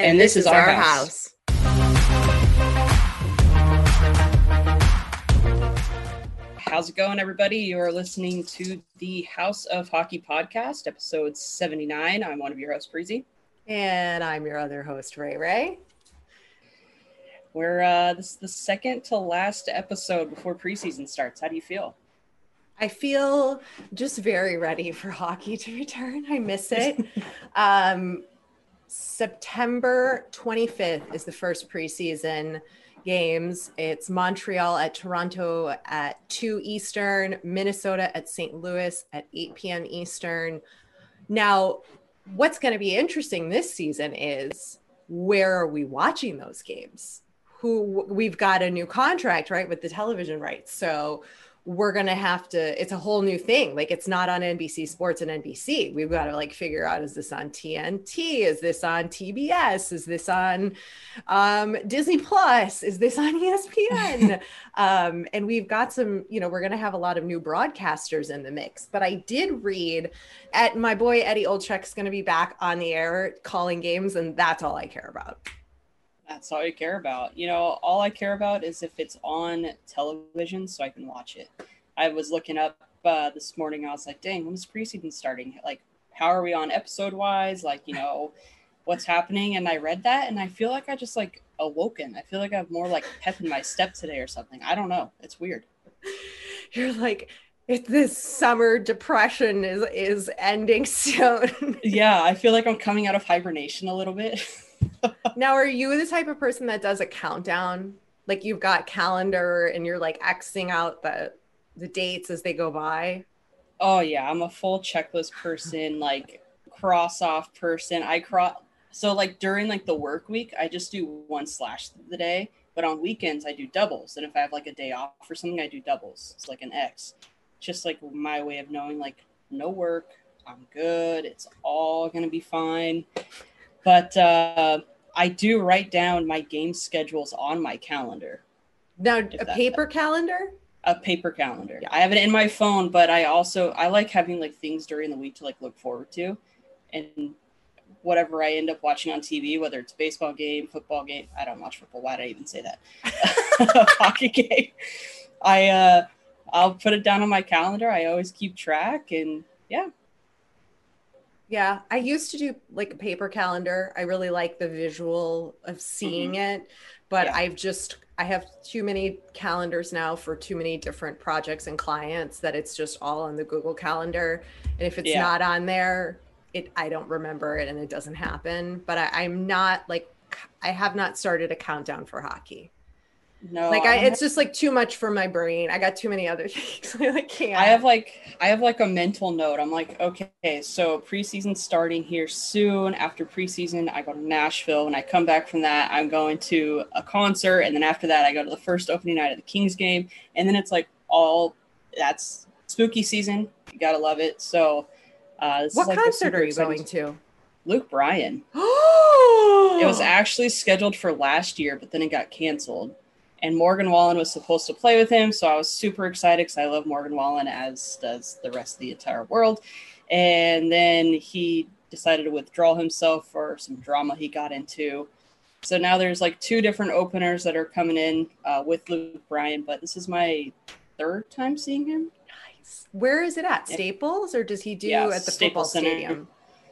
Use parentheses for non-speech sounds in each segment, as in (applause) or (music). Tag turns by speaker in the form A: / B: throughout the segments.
A: And, and this, this, is, our, our house. house. How's it going, everybody? You are listening to the House of Hockey podcast, episode 79. I'm one of your hosts, Breezy.
B: And I'm your other host, Ray Ray.
A: We're uh, this is the second to last episode before preseason starts. How do you feel?
B: I feel just very ready for hockey to return. I miss (laughs) it. um, September 25th is the first preseason games. It's Montreal at Toronto at 2 Eastern, Minnesota at St. Louis at 8 p.m. Eastern. Now, what's going to be interesting this season is where are we watching those games? Who we've got a new contract, right, with the television rights. So we're going to have to it's a whole new thing. Like it's not on nbc sports and nbc we've got to like figure out is this on tnt is this on tbs is this on um, disney plus? Is this on espn (laughs) um, and we've got some you know we're going to have a lot of new broadcasters in the mix. But i did read at my boy eddie olczyk's going to be back on the air calling games and that's all i care about
A: that's all you care about. You know, all I care about is if it's on television so I can watch it. I was looking up uh, this morning. I was like, dang, when's preseason starting? Like, how are we on episode wise? Like, you know, what's happening? And I read that and I feel like I just like awoken. I feel like I have more like pep in my step today or something. I don't know. It's weird. (laughs)
B: You're like, if this summer depression is is ending (laughs) soon.
A: yeah, I feel like I'm coming out of hibernation a little bit. (laughs) (laughs)
B: now, are you the type of person that does a countdown? Like you've got calendar and you're like Xing out the the dates as they go by?
A: Oh yeah, I'm a full checklist person, (laughs) like cross off person. I cross so like during like the work week, I just do one slash the day, but on weekends I do doubles. And if I have like a day off or something, I do doubles. It's like an X. Just like my way of knowing like no work, I'm good. It's all gonna be fine. But uh, I do write down my game schedules on my calendar.
B: Now, a paper calendar?
A: A paper calendar. I have it in my phone, but I also I like having like things during the week to like look forward to, and whatever I end up watching on TV, whether it's baseball game, football game. I don't watch football. Why did I even say that? (laughs) (laughs) Hockey game. I uh, I'll put it down on my calendar. I always keep track, and yeah,
B: yeah, I used to do like a paper calendar. I really like the visual of seeing mm-hmm. it, but yeah. I've just I have too many calendars now for too many different projects and clients that it's just all on the Google Calendar. And if it's yeah. not on there, it I don't remember it and it doesn't happen. But I, I'm not like I have not started a countdown for hockey. No, like I, it's just like too much for my brain. I got too many other (laughs) things. I like can't.
A: I have like I have like a mental note. I'm like, okay, so preseason starting here soon. After preseason, I go to Nashville. When I come back from that, I'm going to a concert, and then after that, I go to the first opening night of the Kings game, and then it's like all that's spooky season. You gotta love it. So,
B: uh, what like concert are you going to?
A: Luke Bryan. Oh (gasps) it was actually scheduled for last year, but then it got canceled and Morgan Wallen was supposed to play with him. So I was super excited because I love Morgan Wallen, as does the rest of the entire world. And then he decided to withdraw himself for some drama he got into. So now there's like two different openers that are coming in uh, with Luke Bryan, but this is my third time seeing him.
B: Nice. Where is it at? Staples or does he do yeah, at the Staples football Center. stadium?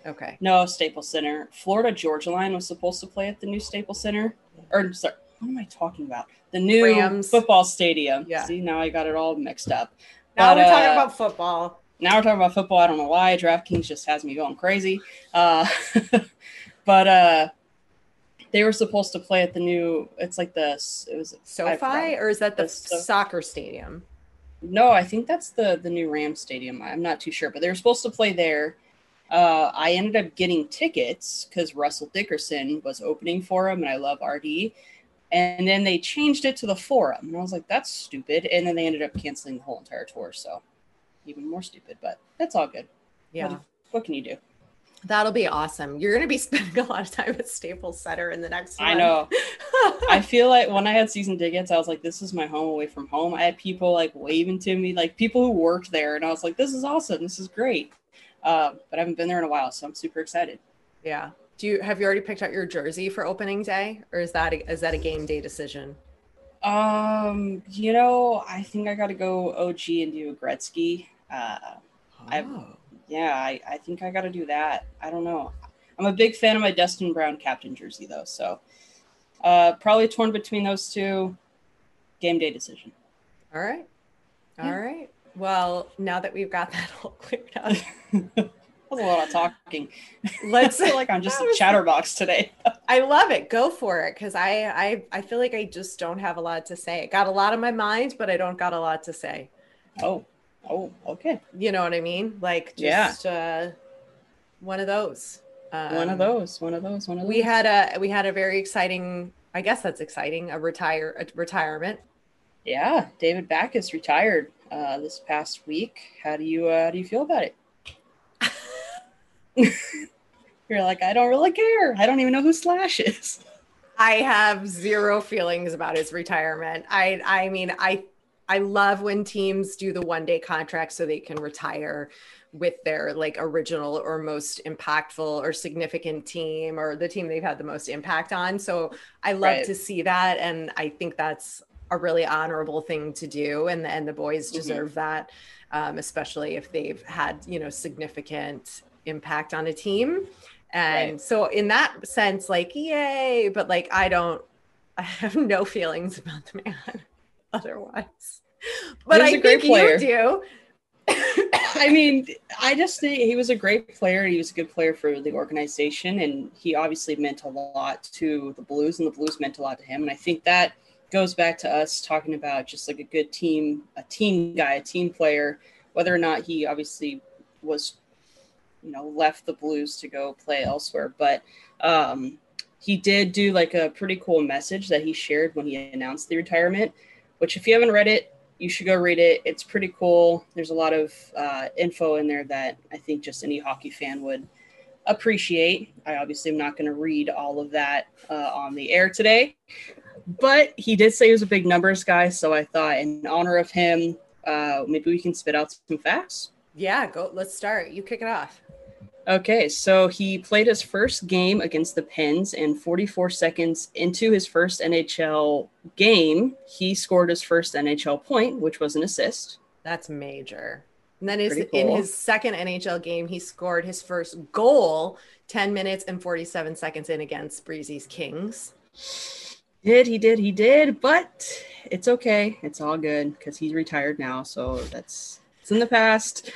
B: Okay.
A: No, Staples Center. Florida Georgia Line was supposed to play at the new Staples Center. Or sorry, what am I talking about? The new Rams. football stadium. Yeah. See, now I got it all mixed up.
B: Now but, we're talking uh, about football.
A: Now we're talking about football. I don't know why. DraftKings just has me going crazy. Uh, (laughs) but uh, they were supposed to play at the new. It's like the it was
B: SoFi or is that the, the soccer stadium?
A: No, I think that's the the new Ram stadium. I'm not too sure, but they were supposed to play there, Uh, I ended up getting tickets because Russell Dickerson was opening for him, and I love RD. And then they changed it to the forum, and I was like, "That's stupid." And then they ended up canceling the whole entire tour, so even more stupid. But that's all good.
B: Yeah.
A: What, what can you do?
B: That'll be awesome. You're going to be (laughs) spending a lot of time at Staples Center in the next.
A: I know. I (laughs) feel like when I had season tickets, I was like, this is my home away from home. I had people like waving to me, like people who worked there. And I was like, this is awesome. This is great. Uh, but I haven't been there in a while. So I'm super excited.
B: Yeah. Do you have you already picked out your jersey for opening day or is that a, is that a game day decision?
A: Um, you know, I think I got to go OG and do a Gretzky. Uh,
B: Oh.
A: I've yeah, I, I think I got to do that. I don't know. I'm a big fan of my Dustin Brown captain jersey though, so uh, probably torn between those two. Game day decision.
B: All right. All
A: Yeah.
B: right. Well, now that we've got that (laughs) all cleared up, (laughs)
A: That was a lot of talking.
B: let's (laughs)
A: I feel like I'm just a chatterbox today.
B: I love it. Go for it because I, I I feel like I just don't have a lot to say. Got a lot on my mind, but I don't got a lot to say.
A: oh, oh, okay.
B: You know what I mean? Like
A: Yeah.
B: just uh, one of those.
A: one of
B: Um,
A: those. One of those. One of those.
B: We had a we had a very exciting. I guess that's exciting. A retire a retirement.
A: Yeah, David Backes retired uh, this past week. How do you uh, how do you feel about it? (laughs) You're like, I don't really care. I don't even know who Slash is.
B: I have zero feelings about his retirement. I I mean I I love when teams do the one day contract so they can retire with their like original or most impactful or significant team or the team they've had the most impact on. So I love
A: Right.
B: to see that and I think that's a really honorable thing to do and and the boys
A: Mhm.
B: deserve that um, especially if they've had, you know, significant impact on a team. And
A: Right.
B: so in that sense, like, yay, but like I don't (laughs) I have no feelings about the man (laughs) otherwise. But I think
A: player.
B: you do. (coughs)
A: I mean, I just think he was a great player. He was a good player for the organization, and he obviously meant a lot to the Blues, and the Blues meant a lot to him. And I think that goes back to us talking about just like a good team, a team guy, a team player, whether or not he obviously was, you know, left the Blues to go play elsewhere. But um, he did do like a pretty cool message that he shared when he announced the retirement, which if you haven't read it, you should go read it. It's pretty cool. There's a lot of uh, info in there that I think just any hockey fan would appreciate. I obviously am not going to read all of that uh, on the air today, but he did say he was a big numbers guy. So I thought, in honor of him, uh, maybe we can spit out some facts.
B: Yeah, go let's start. You kick it off.
A: Okay, so he played his first game against the Pens, and 44 seconds into his first NHL game, he scored his first NHL point, which was an assist.
B: That's major. And then his,
A: Pretty
B: in his second NHL game, he scored his first goal 10 minutes and 47 seconds in against Breezy's Kings.
A: Did he did he did, but it's okay. It's all good because he's retired now, so that's it's in the past.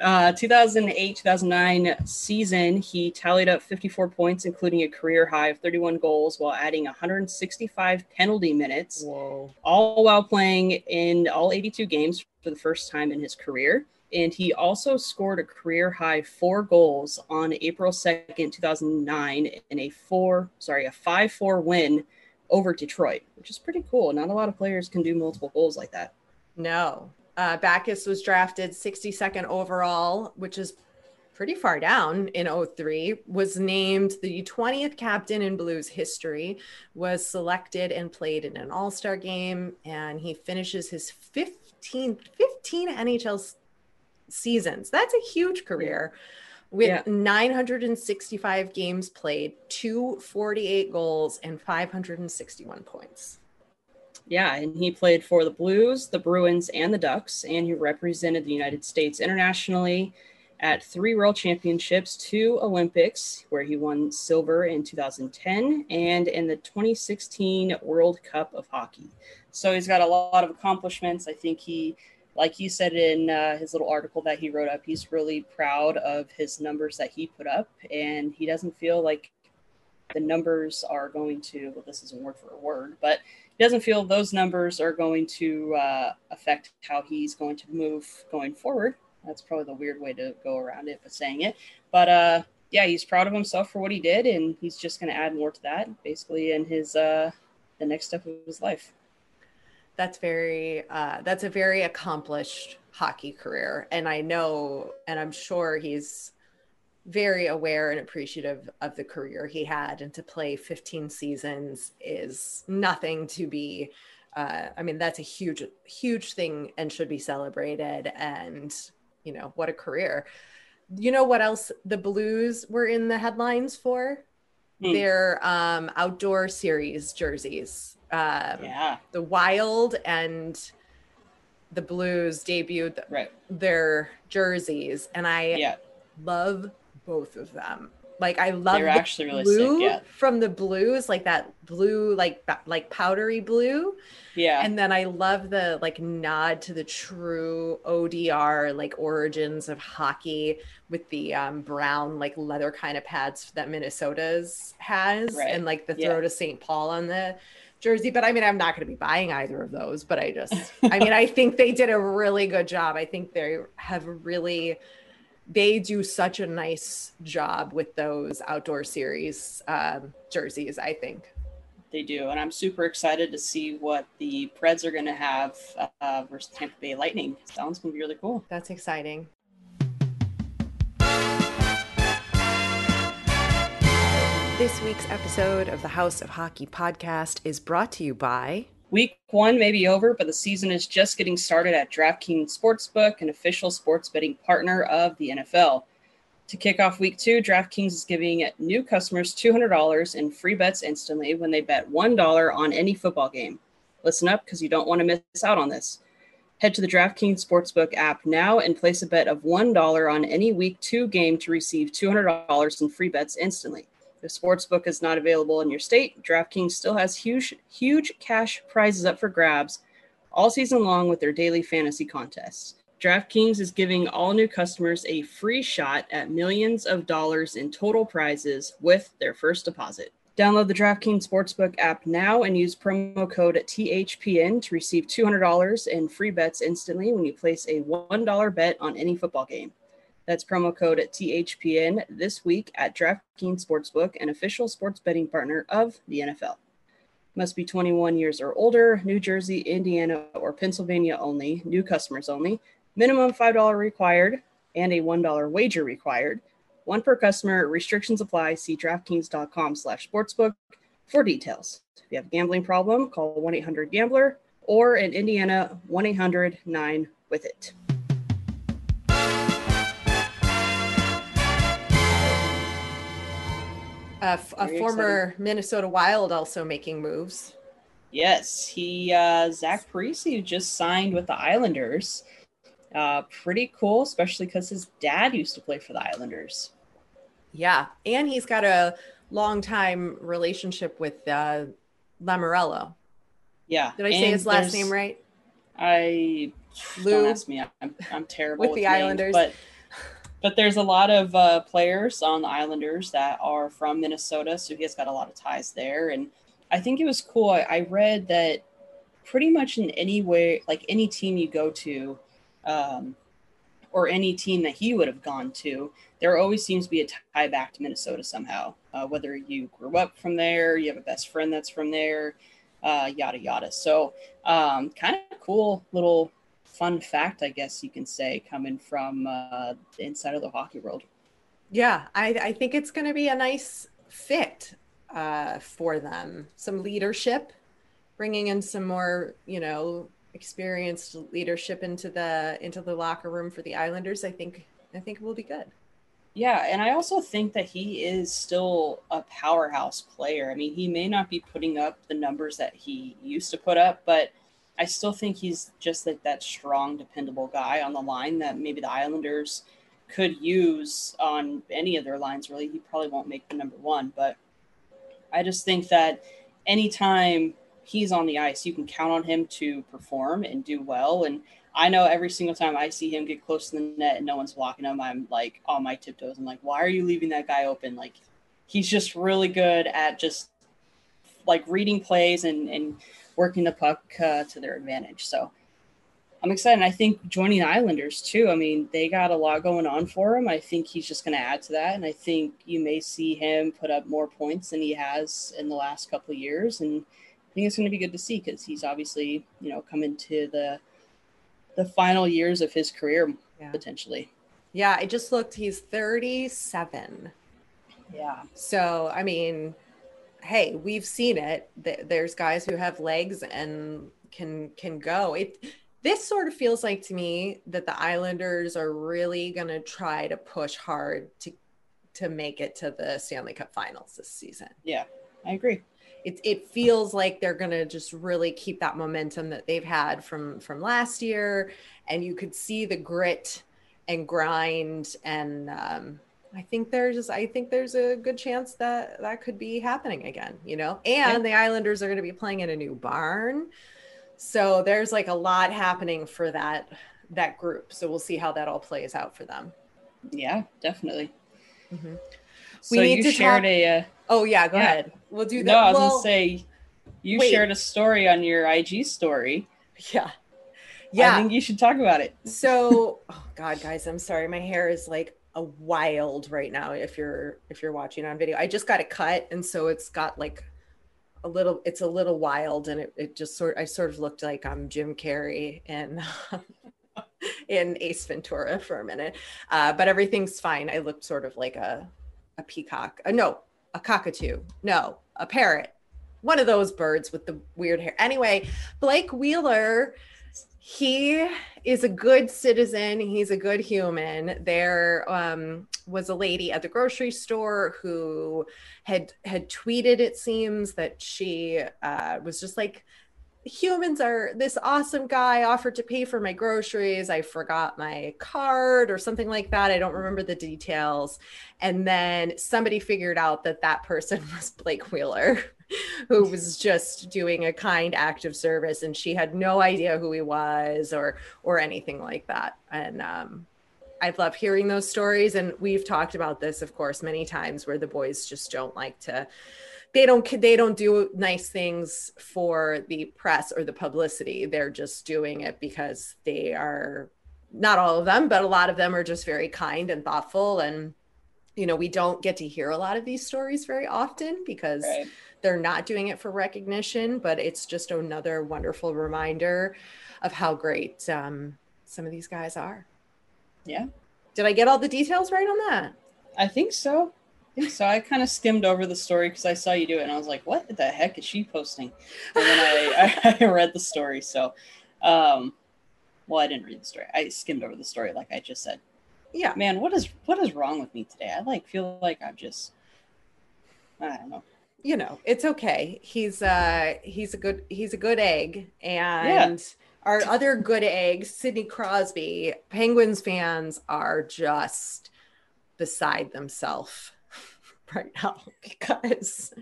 A: Uh, 2008 2009 season, he tallied up 54 points, including a career high of 31 goals, while adding 165 penalty minutes.
B: Whoa.
A: all while playing in all 82 games for the first time in his career. And he also scored a career high four goals on April 2nd, 2009, in a four, sorry, a 5 4 win over Detroit, which is pretty cool. Not a lot of players can do multiple goals like that.
B: No. Uh, Backes was drafted 62nd overall, which is pretty far down in 03, was named the 20th captain in Blues history, was selected and played in an all star game, and he finishes his 15, 15 NHL seasons. That's a huge career. With
A: Yeah.
B: 965 games played, 248 goals, and 561 points.
A: Yeah, and he played for the Blues, the Bruins, and the Ducks, and he represented the United States internationally at three World Championships, two Olympics, where he won silver in 2010, and in the 2016 World Cup of Hockey. So he's got a lot of accomplishments. I think he, like he said in uh, his little article that he wrote up, he's really proud of his numbers that he put up, and he doesn't feel like the numbers are going to, well, this isn't word for a word, but he doesn't feel those numbers are going to uh, affect how he's going to move going forward. That's probably the weird way to go around it, but saying it. But uh, yeah, he's proud of himself for what he did, and he's just going to add more to that, basically, in his uh, the next step of his life.
B: That's very uh, that's a very accomplished hockey career, and I know, and I'm sure he's very aware and appreciative of the career he had, and to play 15 seasons is nothing to be. Uh, I mean, that's a huge, huge thing and should be celebrated. And you know, what a career. You know what else the Blues were in the headlines for? Mm. Their um, outdoor series jerseys. Um,
A: yeah.
B: The Wild and the Blues debuted right. their jerseys, and I
A: yeah.
B: love both of them. Like I love
A: They're actually really sick, yeah.
B: from the blues, like that blue, like like powdery blue.
A: Yeah.
B: And then I love the like nod to the true ODR like origins of hockey with the um, brown like leather kind of pads that Minnesota's has, right. and like the throw yeah. to St. Paul on the jersey. But I mean, I'm not going to be buying either of those. But I just, I (laughs) mean, I think they did a really good job. I think they have really they do such a nice job with those outdoor series um, jerseys, I think.
A: They do. And I'm super excited to see what the Preds are going to have uh, versus Tampa Bay Lightning. Sounds going to be really cool.
B: That's exciting. This week's episode of the House of Hockey podcast is brought to you by
A: Week one may be over, but the season is just getting started at DraftKings Sportsbook, an official sports betting partner of the NFL. To kick off week two, DraftKings is giving new customers $200 in free bets instantly when they bet $1 on any football game. Listen up because you don't want to miss out on this. Head to the DraftKings Sportsbook app now and place a bet of $1 on any week two game to receive $200 in free bets instantly. If Sportsbook is not available in your state, DraftKings still has huge, huge cash prizes up for grabs all season long with their daily fantasy contests. DraftKings is giving all new customers a free shot at millions of dollars in total prizes with their first deposit. Download the DraftKings Sportsbook app now and use promo code THPN to receive $200 in free bets instantly when you place a $1 bet on any football game. That's promo code at THPN this week at DraftKings Sportsbook, an official sports betting partner of the NFL. Must be 21 years or older, New Jersey, Indiana, or Pennsylvania only, new customers only. Minimum $5 required and a $1 wager required. One per customer. Restrictions apply. See DraftKings.com slash sportsbook for details. If you have a gambling problem, call 1-800-GAMBLER or in Indiana, 1-800-9-WITH-IT.
B: A former excited. Minnesota Wild also making moves.
A: Yes, he uh, Zach Parise just signed with the Islanders. Uh, pretty cool, especially because his dad used to play for the Islanders.
B: Yeah, and he's got a long time relationship with uh, Lamoriello.
A: Yeah,
B: did I say his last name right?
A: I Lou. Don't ask me. I'm, I'm terrible
B: with,
A: with
B: the
A: names,
B: Islanders,
A: but but there's a lot of uh, players on the Islanders that are from Minnesota, so he has got a lot of ties there. And I think it was cool. I, I read that pretty much in any way, like any team you go to, um, or any team that he would have gone to, there always seems to be a tie back to Minnesota somehow. Uh, whether you grew up from there, you have a best friend that's from there, uh, yada yada. So, um, kind of cool little fun fact, I guess you can say, coming from uh, the inside of the hockey world.
B: Yeah, I, I think it's going to be a nice fit uh, for them. Some leadership, bringing in some more, you know, experienced leadership into the into the locker room for the Islanders. I think I think it will be good.
A: Yeah, and I also think that he is still a powerhouse player. I mean, he may not be putting up the numbers that he used to put up, but I still think he's just like that strong, dependable guy on the line that maybe the Islanders could use on any of their lines. Really, he probably won't make the number one, but I just think that anytime he's on the ice, you can count on him to perform and do well. And I know every single time I see him get close to the net and no one's blocking him, I'm like on my tiptoes. I'm like, why are you leaving that guy open? Like, he's just really good at just like reading plays and and working the puck uh, to their advantage. So I'm excited. I think joining Islanders too. I mean, they got a lot going on for him. I think he's just going to add to that, and I think you may see him put up more points than he has in the last couple of years. And I think it's going to be good to see because he's obviously you know coming to the the final years of his career yeah. potentially.
B: Yeah, I just looked. He's 37.
A: Yeah.
B: So I mean, hey, we've seen it. There's guys who have legs and can can go. It this sort of feels like to me that the Islanders are really going to try to push hard to to make it to the Stanley Cup Finals this season.
A: Yeah, I agree.
B: It it feels like they're going to just really keep that momentum that they've had from from last year, and you could see the grit and grind and. Um, I think there's I think there's a good chance that that could be happening again, you know. And the Islanders are going to be playing in a new barn so there's like a lot happening for that that group. So we'll see how that all plays out for them.
A: Yeah, definitely. Mm-hmm. So we need you to shared talk- a. Uh,
B: oh yeah, go yeah. ahead. We'll do that.
A: No, I was well, gonna say you wait. shared a story on your IG story.
B: Yeah. Yeah.
A: I think you should talk about it.
B: So, (laughs) oh god, guys, I'm sorry. My hair is like a wild right now if you're if you're watching on video. I just got it cut and so it's got like a little it's a little wild and it, it just sort I sort of looked like I'm Jim Carrey in (laughs) in Ace Ventura for a minute. Uh, but everything's fine. I looked sort of like a a peacock. Uh, no, a cockatoo. No, a parrot. One of those birds with the weird hair. Anyway, Blake Wheeler he is a good citizen. He's a good human. There um, was a lady at the grocery store who had had tweeted. It seems that she uh, was just like, "Humans are this awesome guy offered to pay for my groceries. I forgot my card or something like that. I don't remember the details." And then somebody figured out that that person (laughs) was Blake Wheeler. who was just doing a kind act of service and she had no idea who he was or or anything like that and um I love hearing those stories and we've talked about this of course many times where the boys just don't like to they don't they don't do nice things for the press or the publicity they're just doing it because they are not all of them but a lot of them are just very kind and thoughtful and you know we don't get to hear a lot of these stories very often because right they're not doing it for recognition, but it's just another wonderful reminder of how great um, some of these guys are.
A: Yeah.
B: Did I get all the details right on that?
A: I think so. So. I kind of skimmed over the story because I saw you do it, and I was like, "What the heck is she posting?" And then I, (laughs) I, I read the story. So, um, well, I didn't read the story. I skimmed over the story, like I just said.
B: Yeah,
A: man, what is what is wrong with me today? I like feel like I'm just, I don't know
B: you know, it's okay. He's uh he's a good he's a good egg. And yeah. our other good egg, Sidney Crosby, Penguins fans are just beside themselves (laughs) right now because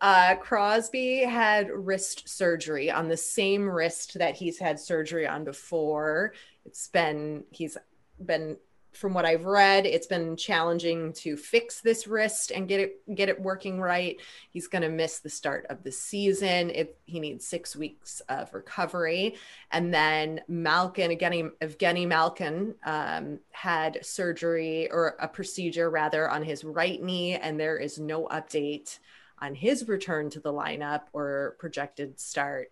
B: uh, Crosby had wrist surgery on the same wrist that he's had surgery on before. It's been he's been from what I've read, it's been challenging to fix this wrist and get it get it working right. He's going to miss the start of the season. It, he needs six weeks of recovery, and then Malkin, Evgeny, Evgeny Malkin, um, had surgery or a procedure rather on his right knee, and there is no update on his return to the lineup or projected start.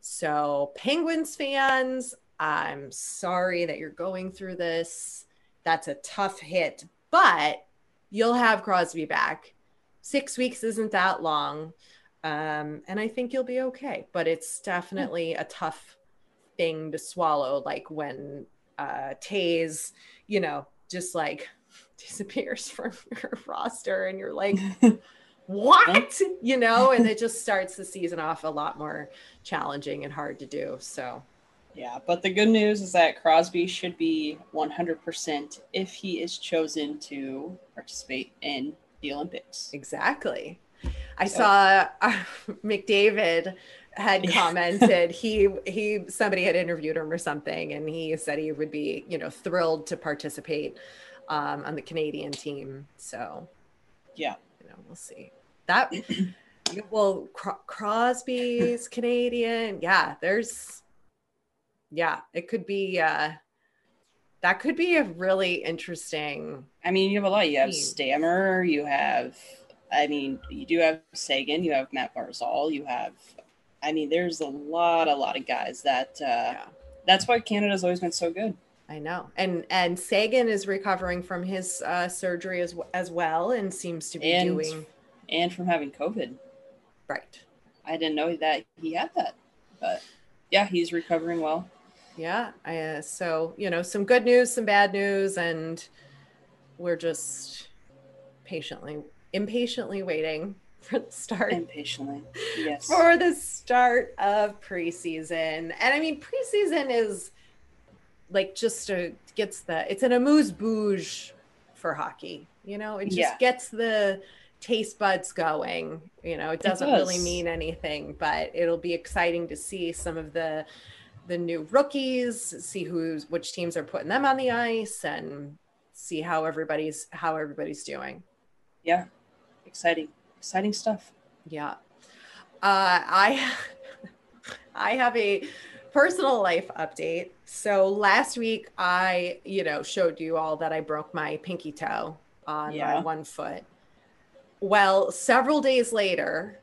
B: So, Penguins fans, I'm sorry that you're going through this that's a tough hit, but you'll have Crosby back. Six weeks isn't that long. Um, and I think you'll be okay. But it's definitely a tough thing to swallow, like when uh Toews, you know, just like (laughs) disappears from (laughs) your roster and you're like, what? (laughs) you know, and it just starts the season off a lot more challenging and hard to do. So
A: yeah, but the good news is that Crosby should be 100% if he is chosen to participate in the Olympics.
B: Exactly. I so. saw uh, (laughs) McDavid had (laughs) commented he he somebody had interviewed him or something and he said he would be you know thrilled to participate um, on the Canadian team so
A: yeah
B: you know we'll see that (clears throat) well Crosby's Canadian yeah there's Yeah, it could be uh that could be a really interesting.
A: I mean, you have a lot. You have. Stammer. You have, I mean, you do have Seguin. You have Matt Barzal. You have, I mean, there's a lot, a lot of guys that. Uh,
B: Yeah.
A: That's why Canada's always been so good.
B: I know. And and Seguin is recovering from his uh surgery as as well and seems to be
A: And-
B: doing
A: And from having COVID,
B: right.
A: I didn't know that he had that, but yeah, he's recovering well.
B: Yeah. I, uh, so, you know, some good news, some bad news, and we're just patiently, impatiently waiting (laughs) for the start.
A: Impatiently, yes.
B: For the start of preseason. And I mean, preseason is like just a gets the it's an amuse bouche for hockey. You know, it just
A: Yeah.
B: gets the taste buds going. You know, it doesn't really
A: does.
B: mean anything, but it'll be exciting to see some of the the new rookies, see who's which teams are putting them on the ice and see how everybody's how everybody's doing.
A: yeah, exciting, exciting stuff.
B: Yeah. Uh, I (laughs) I have a personal life update. So last week I, you know, showed you all that I broke my pinky toe on my one foot. Well, several days later,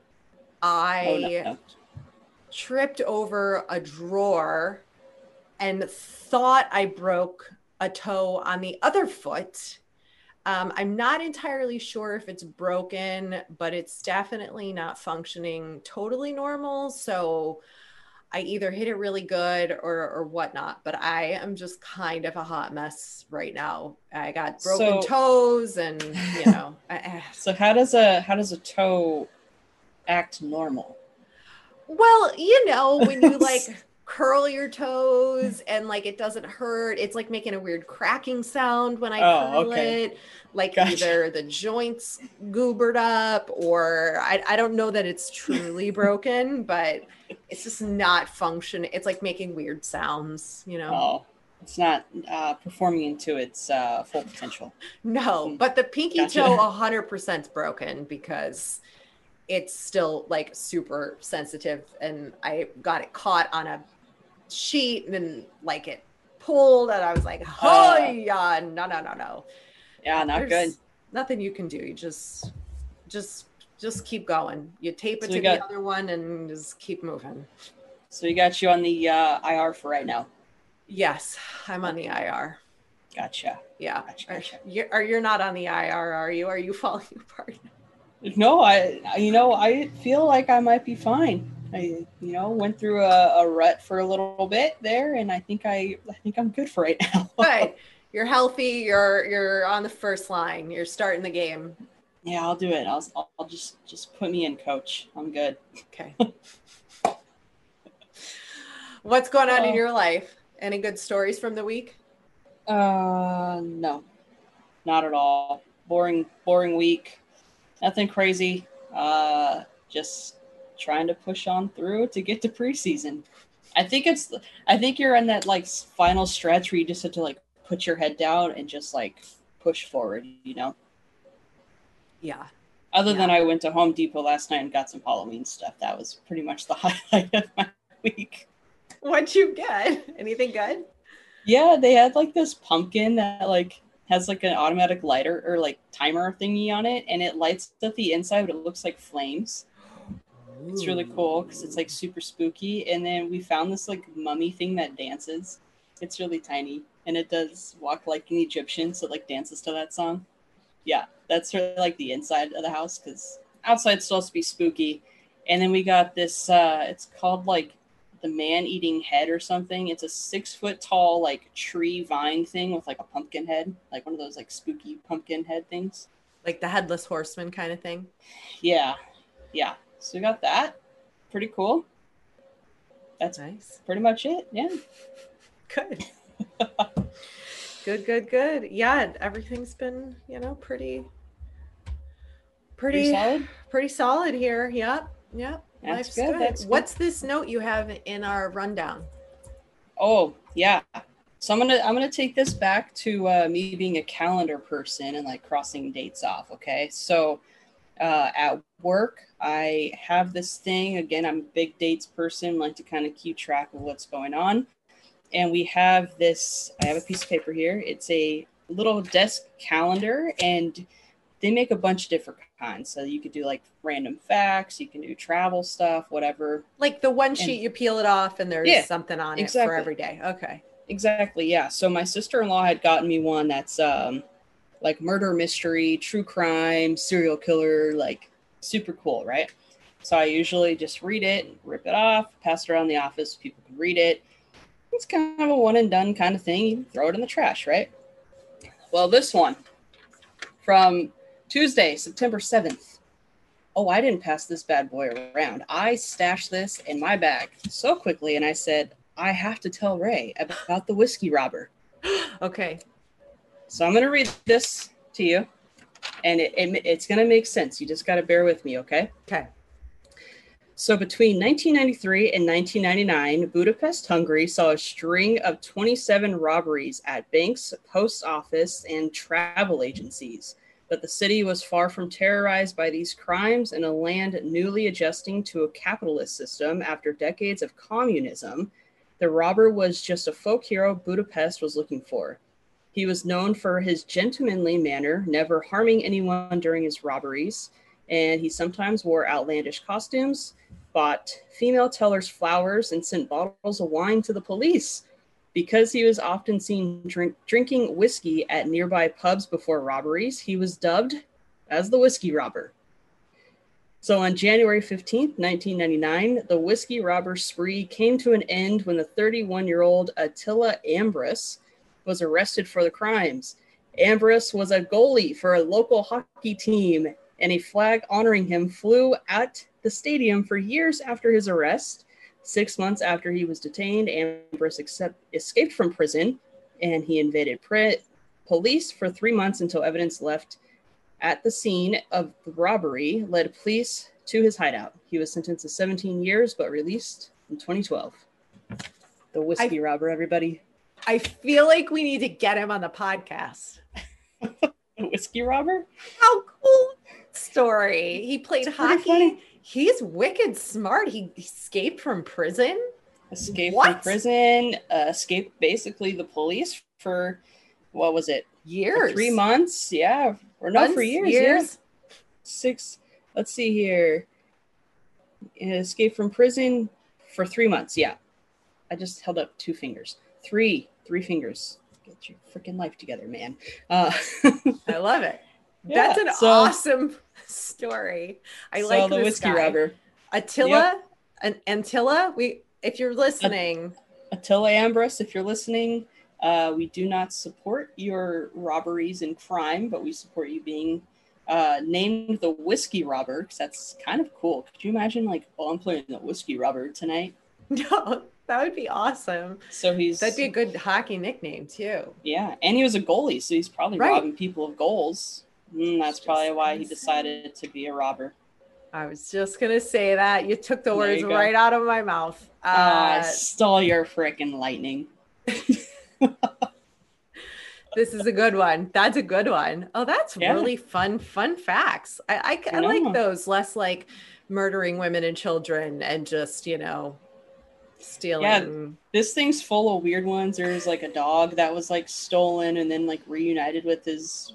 B: I
A: Oh, no, no.
B: Tripped over a drawer and thought I broke a toe on the other foot. Um, I'm not entirely sure if it's broken, but it's definitely not functioning totally normal. So I either hit it really good or, or whatnot, but I am just kind of a hot mess right now. I got broken
A: So-
B: toes and, you know, (laughs) I,
A: So how does a how does a toe act normal?
B: Well, you know, when you like (laughs) curl your toes and like it doesn't hurt, it's like making a weird cracking sound when I
A: Oh,
B: curl
A: okay.
B: it. Like
A: Gotcha.
B: either the joints goobered up or I, I don't know that it's truly (laughs) broken, but it's just not functioning. It's like making weird sounds, you know?
A: Oh, it's not uh, performing into its uh, full potential.
B: No, but the pinky
A: Gotcha.
B: toe (laughs) 100% is broken because it's still like super sensitive and I got it caught on a sheet and like it pulled and I was like, oh
A: Uh.
B: yeah, no, no, no, no.
A: Yeah, not
B: There's
A: good.
B: Nothing you can do. You just, just, just keep going. You tape it
A: So
B: to
A: we
B: the other one and just keep moving.
A: So you got you on the uh, IR for right now.
B: Yes, I'm on the IR.
A: Gotcha.
B: Yeah.
A: Gotcha,
B: Are, you're, are you're not on the IR, are you? Are you (laughs) falling apart?
A: No, I you know I feel like I might be fine. I you know went through a, a rut for a little bit there, and I think I I think I'm good for right (laughs) now.
B: Good. You're healthy. You're you're on the first line. You're starting the game.
A: yeah, I'll do it. I'll, I'll just just put me in, coach. I'm good.
B: Okay. (laughs) What's going on in
A: Oh.
B: your life? Any good stories from the week?
A: Uh, no, not at all. Boring, boring week. Nothing crazy. Uh, just trying to push on through to get to preseason. I think it's. I think you're in that like final stretch where you just have to like put your head down and just like push forward. You know.
B: Yeah.
A: Other than I went to Home Depot last night and got some Halloween stuff. That was pretty much the (laughs) highlight of my week.
B: What'd you get? Anything good?
A: Yeah, they had like this pumpkin that like has like an automatic lighter or like timer thingy on it, and it lights up the inside, but it looks like flames. It's really cool because it's like super spooky. And then we found this like mummy thing that dances. It's really tiny, and it does walk like an Egyptian, so it like dances to that song. Yeah, that's really like the inside of the house because outside's supposed to be spooky. And then we got this. uh It's called like the man eating head or something. It's a six foot tall like tree vine thing with like a pumpkin head, like one of those like spooky pumpkin head things.
B: Like the headless horseman kind of thing.
A: Yeah, yeah. So we got that. Pretty cool. That's
B: Nice.
A: pretty much it. Yeah.
B: Good. (laughs) good, good, good. Yeah, everything's been, you know, pretty
A: Pretty
B: pretty
A: solid.
B: pretty solid here. Yep. Yep.
A: That's
B: Life's
A: good,
B: good.
A: that's good.
B: What's this note you have in our rundown?
A: Oh yeah. So I'm gonna I'm gonna take this back to uh, me being a calendar person and like crossing dates off. Okay, so uh, at work I have this thing again. I'm a big dates person, like to kind of keep track of what's going on. and we have this. I have a piece of paper here. It's a little desk calendar, and they make a bunch of different So you could do like random facts, you can do travel stuff, whatever.
B: Like the one sheet,
A: And-
B: you peel it off, and there's
A: Yeah,
B: something on it for every day. Okay.
A: Exactly. Yeah. So my sister-in-law had gotten me one that's um like murder mystery, true crime, serial killer, like super cool, right? So I usually just read it, rip it off, pass it around the office, people can read it. It's kind of a one and done kind of thing. You throw it in the trash, right? Well, this one from Tuesday, September 7th. Oh, I didn't pass this bad boy around. I stashed this in my bag so quickly and I said, I have to tell Ray about the whiskey robber. (gasps)
B: Okay.
A: So I'm going to read this to you, and it, it- it's going to make sense. You just got to bear with me, okay?
B: Okay.
A: So between 1993 and 1999, Budapest, Hungary saw a string of 27 robberies at banks, post office, and travel agencies. But the city was far from terrorized by these crimes in a land newly adjusting to a capitalist system after decades of communism. The robber was just a folk hero Budapest was looking for. He was known for his gentlemanly manner, never harming anyone during his robberies, and he sometimes wore outlandish costumes, bought female tellers flowers, and sent bottles of wine to the police. Because he was often seen drink, drinking whiskey at nearby pubs before robberies, he was dubbed as the whiskey robber. So on January 15th, 1999, the whiskey robber spree came to an end when the 31 year old Attila Ambrus was arrested for the crimes. Ambrus was a goalie for a local hockey team, and a flag honoring him flew at the stadium for years after his arrest. Six months after he was detained, Ambrus accept, escaped from prison and he invaded police for three months until evidence left at the scene of the robbery led police to his hideout. He was sentenced to 17 years but released in 2012. The whiskey robber, everybody.
B: I feel like we need to get him on the podcast. (laughs)
A: The whiskey robber?
B: How cool story. He played hockey.
A: funny.
B: He's wicked smart. He escaped from prison.
A: Escaped
B: What?
A: from prison, uh, escaped basically the police for what was it? For
B: Years.
A: Three months? Yeah. Or no, for
B: Months,
A: years. Yeah. Six. Let's see here. Escaped from prison for three months. Yeah. I just held up two fingers. Three. Three fingers. Get your freaking life together, man. Uh, (laughs)
B: I love it.
A: Yeah,
B: That's an
A: so-
B: awesome (laughs) story. I
A: so
B: like
A: the whiskey
B: guy.
A: robber.
B: Attila and Antilla. We, if you're listening,
A: Attila Ambrus, if you're listening, uh, we do not support your robberies and crime, but we support you being uh, named the whiskey robber because that's kind of cool. Could you imagine, like, oh, I'm playing the whiskey robber tonight? (laughs)
B: no, that would be awesome.
A: So he's
B: That'd be a good hockey nickname too.
A: yeah, and he was a goalie, so he's probably
B: Right.
A: robbing people of goals. Mm, that's
B: Just
A: probably why he
B: gonna say.
A: decided to be a robber.
B: I was just gonna say that. You took the words right out of my mouth.
A: Uh,
B: Uh,
A: stole your freaking lightning. (laughs)
B: this is a good one. That's a good one. Oh, that's
A: Yeah.
B: really fun. Fun facts. I I, I
A: I
B: like those. Less like murdering women and children and just you know stealing.
A: this thing's full of weird ones. There's like a dog that was like stolen and then like reunited with his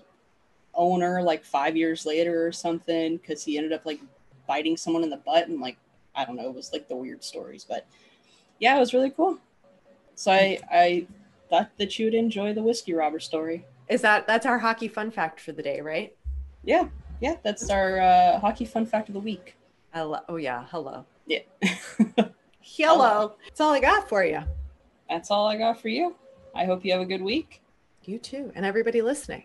A: owner like five years later or something because he ended up like biting someone in the butt and like I don't know, it was like the weird stories. But yeah, it was really cool. So I I thought that you would enjoy the whiskey robber story.
B: Is that that's our hockey fun fact for the day, right?
A: Yeah, yeah, that's our uh, hockey fun fact of the week.
B: Hello. Oh yeah. Hello.
A: Yeah. (laughs)
B: Hello. That's all I got for you.
A: that's all I got for you. I hope you have a good week.
B: You too, and everybody listening.